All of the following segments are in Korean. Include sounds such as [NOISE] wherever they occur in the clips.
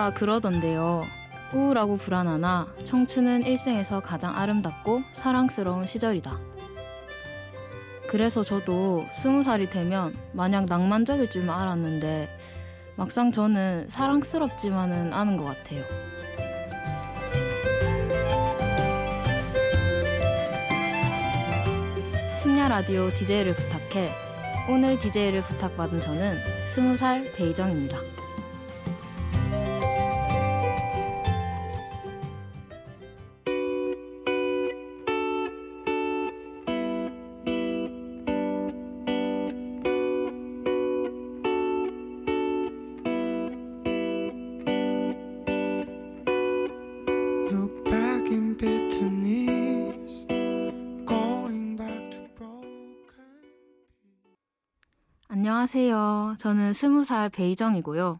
누군가 그러던데요. 우울하고 불안하나 청춘은 일생에서 가장 아름답고 사랑스러운 시절이다. 그래서 저도 스무 살이 되면 마냥 낭만적일 줄만 알았는데 막상 저는 사랑스럽지만은 않은 것 같아요. 심야 라디오 DJ를 부탁해 오늘 DJ를 부탁받은 저는 스무 살 베이정입니다. 안녕하세요. 저는 스무 살 베이정이고요.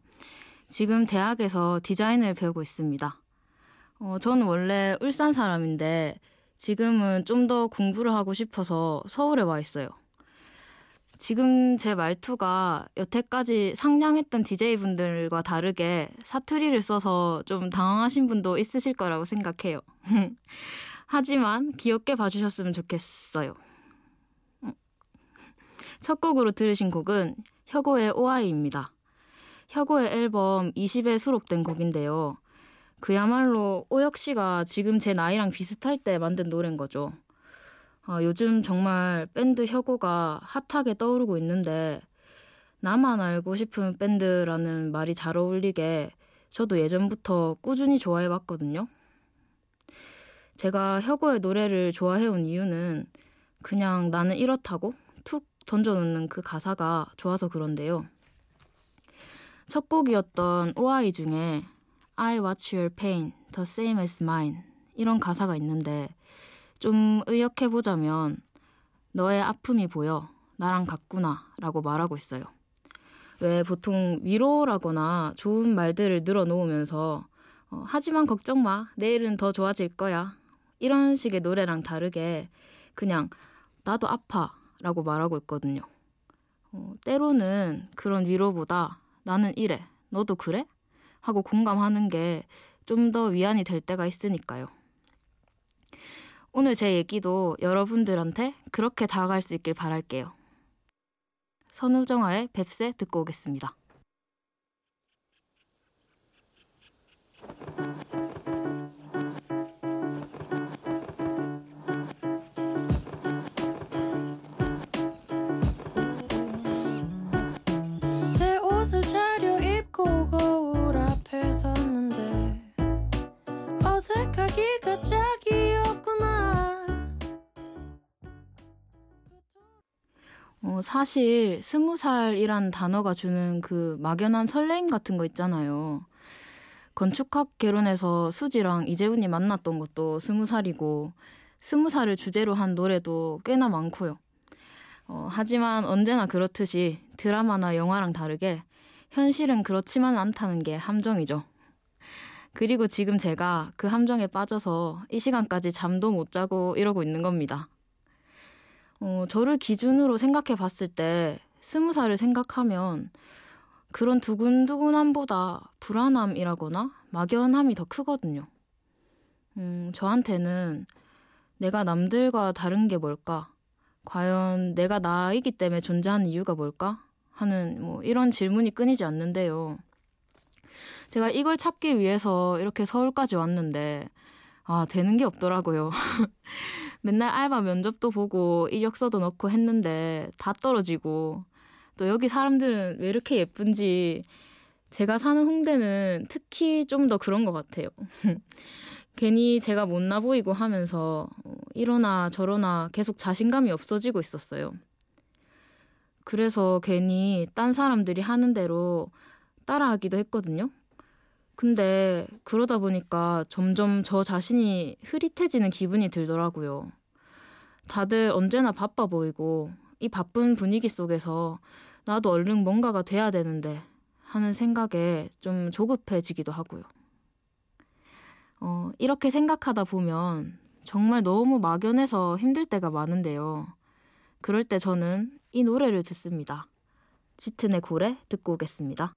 지금 대학에서 디자인을 배우고 있습니다. 어, 저는 원래 울산 사람인데 지금은 좀 더 공부를 하고 싶어서 서울에 와 있어요. 지금 제 말투가 여태까지 상냥했던 DJ분들과 다르게 사투리를 써서 좀 당황하신 분도 있으실 거라고 생각해요. [LAUGHS] 하지만 귀엽게 봐주셨으면 좋겠어요. 첫 곡으로 들으신 곡은 혁오의 오아이입니다. 혁오의 앨범 20에 수록된 곡인데요. 그야말로 오혁 씨가 지금 제 나이랑 비슷할 때 만든 노래인 거죠. 아, 요즘 정말 밴드 혁오가 핫하게 떠오르고 있는데 나만 알고 싶은 밴드라는 말이 잘 어울리게 저도 예전부터 꾸준히 좋아해 왔거든요. 제가 혁오의 노래를 좋아해 온 이유는 그냥 나는 이렇다고 툭 던져놓는 그 가사가 좋아서 그런데요. 첫 곡이었던 오아이 중에 I watch your pain the same as mine 이런 가사가 있는데 좀 의역해보자면 너의 아픔이 보여 나랑 같구나 라고 말하고 있어요. 왜 보통 위로라거나 좋은 말들을 늘어놓으면서 어, 하지만 걱정 마 내일은 더 좋아질 거야 이런 식의 노래랑 다르게 그냥 나도 아파 라고 말하고 있거든요. 어, 때로는 그런 위로보다 나는 이래, 너도 그래? 하고 공감하는 게 좀 더 위안이 될 때가 있으니까요. 오늘 제 얘기도 여러분들한테 그렇게 다가갈 수 있길 바랄게요. 선우정아의 뱁새 듣고 오겠습니다. 어색하기가 짝이었구나. 어, 사실 스무 살이란 단어가 주는 그 막연한 설레임 같은 거 있잖아요. 건축학 개론에서 수지랑 이재훈이 만났던 것도 스무 살이고 스무 살을 주제로 한 노래도 꽤나 많고요. 어, 하지만 언제나 그렇듯이 드라마나 영화랑 다르게 현실은 그렇지만 않다는 게 함정이죠. 그리고 지금 제가 그 함정에 빠져서 이 시간까지 잠도 못 자고 이러고 있는 겁니다. 어, 저를 기준으로 생각해 봤을 때 스무 살을 생각하면 그런 두근두근함보다 불안함이라거나 막연함이 더 크거든요. 음, 저한테는 내가 남들과 다른 게 뭘까? 과연 내가 나이기 때문에 존재하는 이유가 뭘까? 하는 뭐 이런 질문이 끊이지 않는데요. 제가 이걸 찾기 위해서 이렇게 서울까지 왔는데 아 되는 게 없더라고요. [LAUGHS] 맨날 알바 면접도 보고 이력서도 넣고 했는데 다 떨어지고 또 여기 사람들은 왜 이렇게 예쁜지 제가 사는 홍대는 특히 좀 더 그런 것 같아요. [LAUGHS] 괜히 제가 못나 보이고 하면서 어, 이러나 저러나 계속 자신감이 없어지고 있었어요. 그래서 괜히 딴 사람들이 하는 대로 따라하기도 했거든요. 근데 그러다 보니까 점점 저 자신이 흐릿해지는 기분이 들더라고요. 다들 언제나 바빠 보이고 이 바쁜 분위기 속에서 나도 얼른 뭔가가 돼야 되는데 하는 생각에 좀 조급해지기도 하고요. 어, 이렇게 생각하다 보면 정말 너무 막연해서 힘들 때가 많은데요. 그럴 때 저는 이 노래를 듣습니다. 짙은의 고래 듣고 오겠습니다.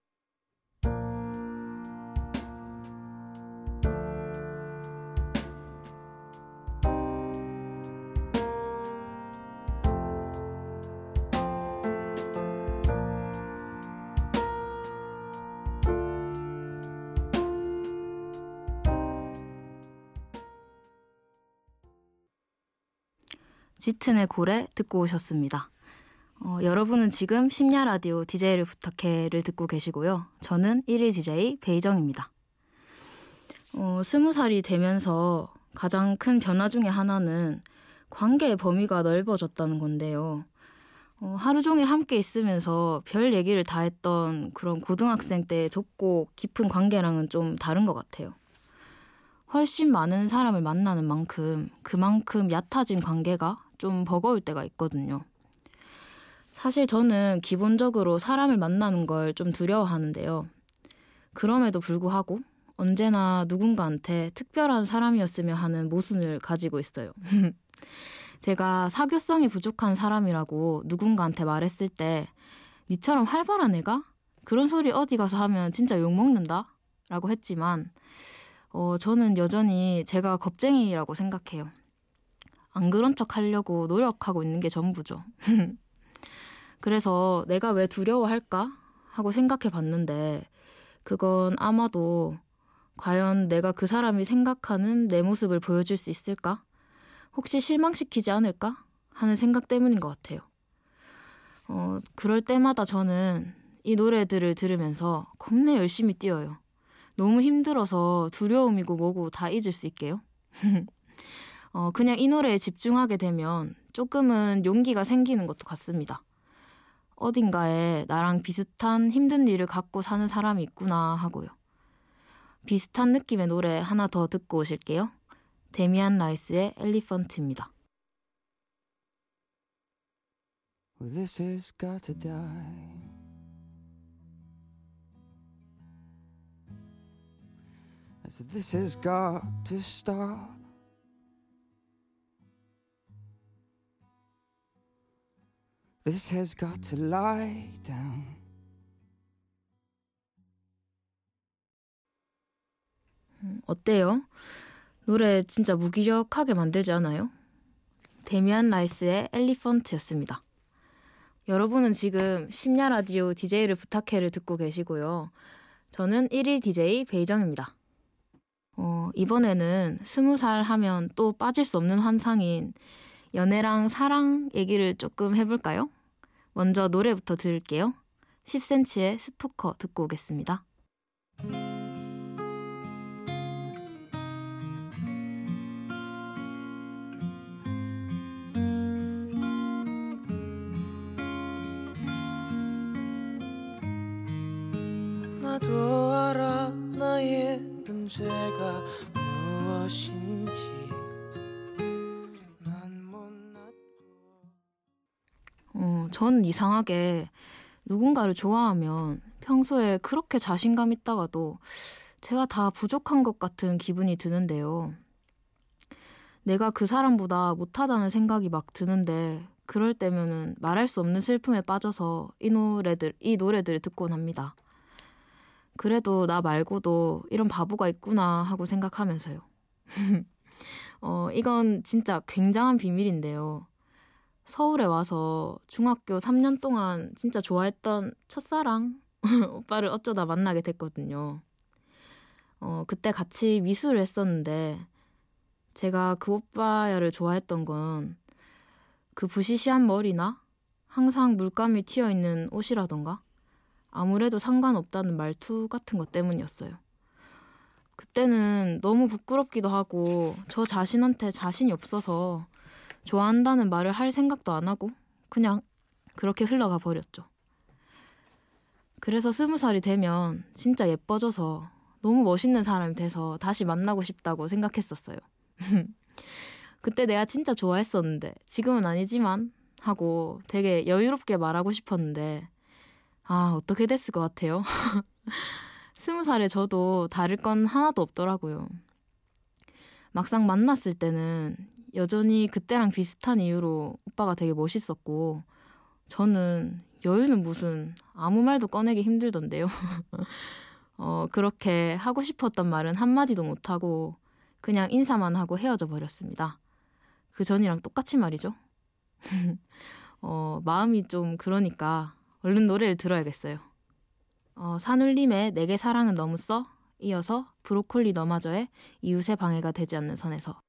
짙은의 고래 듣고 오셨습니다. 어, 여러분은 지금 심야 라디오 DJ를 부탁해를 듣고 계시고요. 저는 1일 DJ 베이정입니다. 어, 스무 살이 되면서 가장 큰 변화 중의 하나는 관계의 범위가 넓어졌다는 건데요. 어, 하루 종일 함께 있으면서 별 얘기를 다 했던 그런 고등학생 때 좁고 깊은 관계랑은 좀 다른 것 같아요. 훨씬 많은 사람을 만나는 만큼 그만큼 얕아진 관계가 좀 버거울 때가 있거든요. 사실 저는 기본적으로 사람을 만나는 걸 좀 두려워하는데요. 그럼에도 불구하고 언제나 누군가한테 특별한 사람이었으면 하는 모순을 가지고 있어요. [LAUGHS] 제가 사교성이 부족한 사람이라고 누군가한테 말했을 때 니처럼 활발한 애가 그런 소리 어디 가서 하면 진짜 욕먹는다? 라고 했지만 어, 저는 여전히 제가 겁쟁이라고 생각해요. 안 그런 척 하려고 노력하고 있는 게 전부죠. [LAUGHS] 그래서 내가 왜 두려워할까? 하고 생각해 봤는데 그건 아마도 과연 내가 그 사람이 생각하는 내 모습을 보여줄 수 있을까? 혹시 실망시키지 않을까? 하는 생각 때문인 것 같아요. 어, 그럴 때마다 저는 이 노래들을 들으면서 겁내 열심히 뛰어요. 너무 힘들어서 두려움이고 뭐고 다 잊을 수 있게요. [LAUGHS] 어, 그냥 이 노래에 집중하게 되면 조금은 용기가 생기는 것도 같습니다. 어딘가에 나랑 비슷한 힘든 일을 갖고 사는 사람이 있구나 하고요. 비슷한 느낌의 노래 하나 더 듣고 오실게요. 데미안 라이스의 엘리펀트입니다. This has got to die. I said, This has got to stop. This has got to lie down. 어때요? 노래 진짜 무기력하게 만들지 않아요? 데미안 라이스의 엘리펀트였습니다. 여러분은 지금 심야 라디오 DJ를 부탁해를 듣고 계시고요. 저는 1일 DJ 베이정입니다. 어, 이번에는 스무 살 하면 또 빠질 수 없는 환상인 연애랑 사랑 얘기를 조금 해볼까요? 먼저 노래부터 들을게요. 10cm의 스토커 듣고 오겠습니다. 나도 알아 나의 문제가 무엇인 지전 이상하게 누군가를 좋아하면 평소에 그렇게 자신감 있다가도 제가 다 부족한 것 같은 기분이 드는데요. 내가 그 사람보다 못하다는 생각이 막 드는데 그럴 때면은 말할 수 없는 슬픔에 빠져서 이 노래들 이 노래들을 듣곤 합니다. 그래도 나 말고도 이런 바보가 있구나 하고 생각하면서요. [LAUGHS] 어, 이건 진짜 굉장한 비밀인데요. 서울에 와서 중학교 3년 동안 진짜 좋아했던 첫사랑 [LAUGHS] 오빠를 어쩌다 만나게 됐거든요. 어, 그때 같이 미술을 했었는데 제가 그 오빠를 좋아했던 건 그 부시시한 머리나 항상 물감이 튀어 있는 옷이라던가 아무래도 상관없다는 말투 같은 것 때문이었어요. 그때는 너무 부끄럽기도 하고 저 자신한테 자신이 없어서 좋아한다는 말을 할 생각도 안 하고 그냥 그렇게 흘러가 버렸죠. 그래서 스무 살이 되면 진짜 예뻐져서 너무 멋있는 사람이 돼서 다시 만나고 싶다고 생각했었어요. [LAUGHS] 그때 내가 진짜 좋아했었는데 지금은 아니지만 하고 되게 여유롭게 말하고 싶었는데 아 어떻게 됐을 것 같아요? [LAUGHS] 스무 살에 저도 다를 건 하나도 없더라고요. 막상 만났을 때는 여전히 그때랑 비슷한 이유로 오빠가 되게 멋있었고 저는 여유는 무슨 아무 말도 꺼내기 힘들던데요. [LAUGHS] 어, 그렇게 하고 싶었던 말은 한마디도 못하고 그냥 인사만 하고 헤어져 버렸습니다. 그 전이랑 똑같이 말이죠. [LAUGHS] 어, 마음이 좀 그러니까 얼른 노래를 들어야겠어요. 어, 산울림의 내게 사랑은 너무 써? 이어서 브로콜리 너마저의 이웃의 방해가 되지 않는 선에서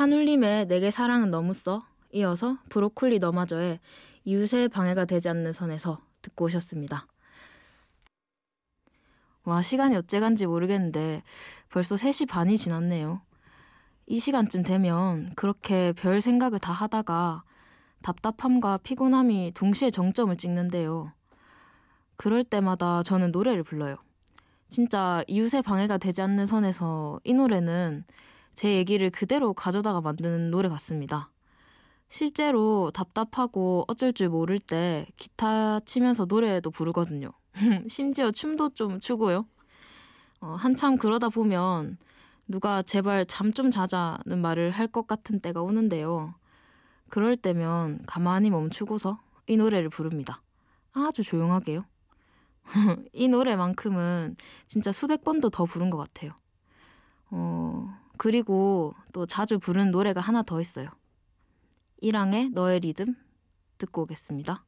산울림의 내게 사랑은 너무 써 이어서 브로콜리 너마저의 이웃의 방해가 되지 않는 선에서 듣고 오셨습니다. 와 시간이 어째 간지 모르겠는데 벌써 3시 반이 지났네요. 이 시간쯤 되면 그렇게 별 생각을 다 하다가 답답함과 피곤함이 동시에 정점을 찍는데요. 그럴 때마다 저는 노래를 불러요. 진짜 이웃의 방해가 되지 않는 선에서 이 노래는 제 얘기를 그대로 가져다가 만드는 노래 같습니다. 실제로 답답하고 어쩔 줄 모를 때 기타 치면서 노래도 부르거든요. [LAUGHS] 심지어 춤도 좀 추고요. 어, 한참 그러다 보면 누가 제발 잠 좀 자자는 말을 할 것 같은 때가 오는데요. 그럴 때면 가만히 멈추고서 이 노래를 부릅니다. 아주 조용하게요. [LAUGHS] 이 노래만큼은 진짜 수백 번도 더 부른 것 같아요. 어, 그리고 또 자주 부르는 노래가 하나 더 있어요. 이랑의 너의 리듬 듣고 오겠습니다.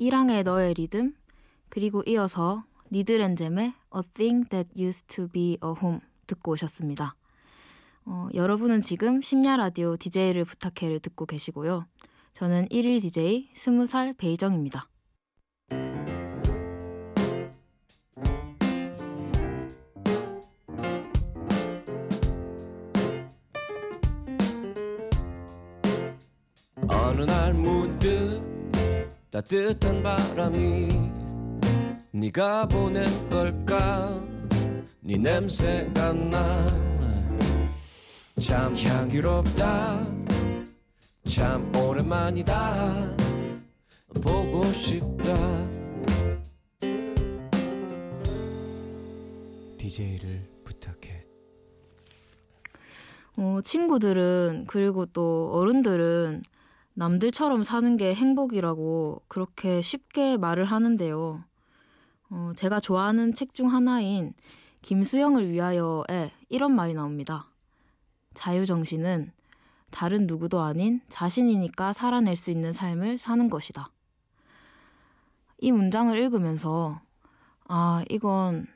1항의 너의 리듬, 그리고 이어서 니드렌잼의 A Thing That Used to Be a Home 듣고 오셨습니다. 어, 여러분은 지금 심야 라디오 DJ를 부탁해를 듣고 계시고요. 저는 1일 DJ 20살 베이정입니다. 따뜻한 바람이 네가 보낸 걸까? 네 냄새가 나 참 향기롭다. 참 오랜만이다. 보고 싶다. DJ를 부탁해. 어, 친구들은 그리고 또 어른들은 남들처럼 사는 게 행복이라고 그렇게 쉽게 말을 하는데요. 어, 제가 좋아하는 책 중 하나인 김수영을 위하여에 이런 말이 나옵니다. 자유정신은 다른 누구도 아닌 자신이니까 살아낼 수 있는 삶을 사는 것이다. 이 문장을 읽으면서 아, 이건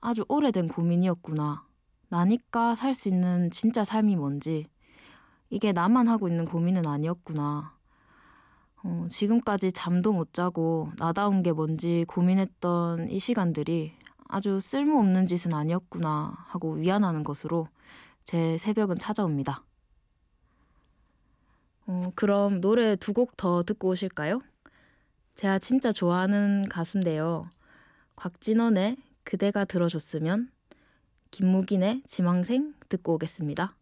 아주 오래된 고민이었구나. 나니까 살 수 있는 진짜 삶이 뭔지, 이게 나만 하고 있는 고민은 아니었구나. 어, 지금까지 잠도 못 자고 나다운 게 뭔지 고민했던 이 시간들이 아주 쓸모없는 짓은 아니었구나 하고 위안하는 것으로 제 새벽은 찾아옵니다. 어, 그럼 노래 두 곡 더 듣고 오실까요? 제가 진짜 좋아하는 가수인데요. 곽진원의 그대가 들어줬으면 김무긴의 지망생 듣고 오겠습니다.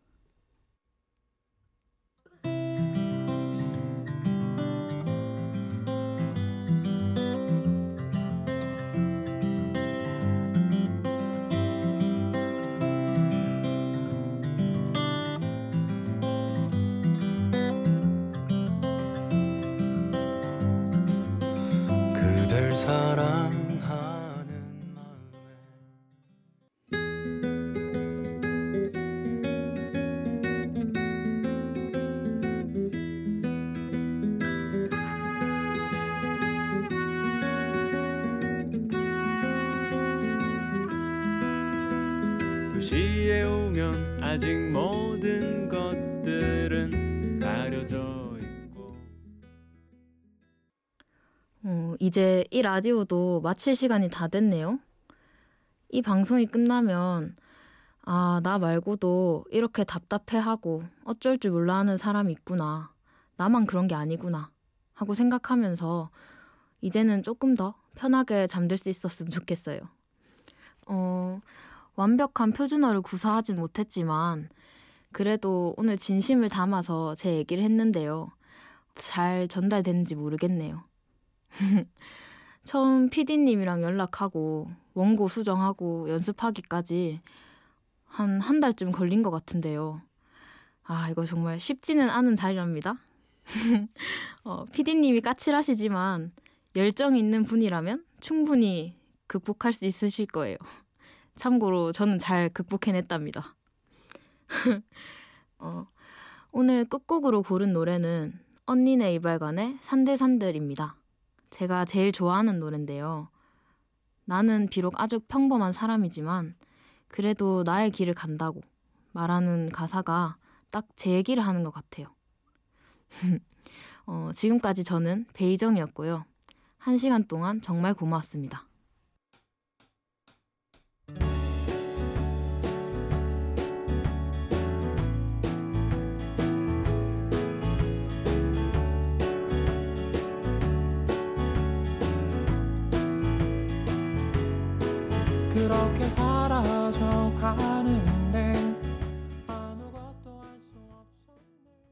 사랑 라디오도 마칠 시간이 다 됐네요. 이 방송이 끝나면 아, 나 말고도 이렇게 답답해하고 어쩔 줄 몰라 하는 사람이 있구나. 나만 그런 게 아니구나. 하고 생각하면서 이제는 조금 더 편하게 잠들 수 있었으면 좋겠어요. 어, 완벽한 표준어를 구사하진 못했지만 그래도 오늘 진심을 담아서 제 얘기를 했는데요. 잘 전달됐는지 모르겠네요. [LAUGHS] 처음 PD님이랑 연락하고 원고 수정하고 연습하기까지 한 한 달쯤 걸린 것 같은데요. 아, 이거 정말 쉽지는 않은 자리랍니다. [LAUGHS] 어, PD님이 까칠하시지만 열정 있는 분이라면 충분히 극복할 수 있으실 거예요. [LAUGHS] 참고로 저는 잘 극복해냈답니다. [LAUGHS] 어, 오늘 끝곡으로 고른 노래는 언니네 이발관의 산들산들입니다. 제가 제일 좋아하는 노래인데요. 나는 비록 아주 평범한 사람이지만 그래도 나의 길을 간다고 말하는 가사가 딱 제 얘기를 하는 것 같아요. [LAUGHS] 어, 지금까지 저는 베이정이었고요. 한 시간 동안 정말 고마웠습니다. 그렇게 사라져가는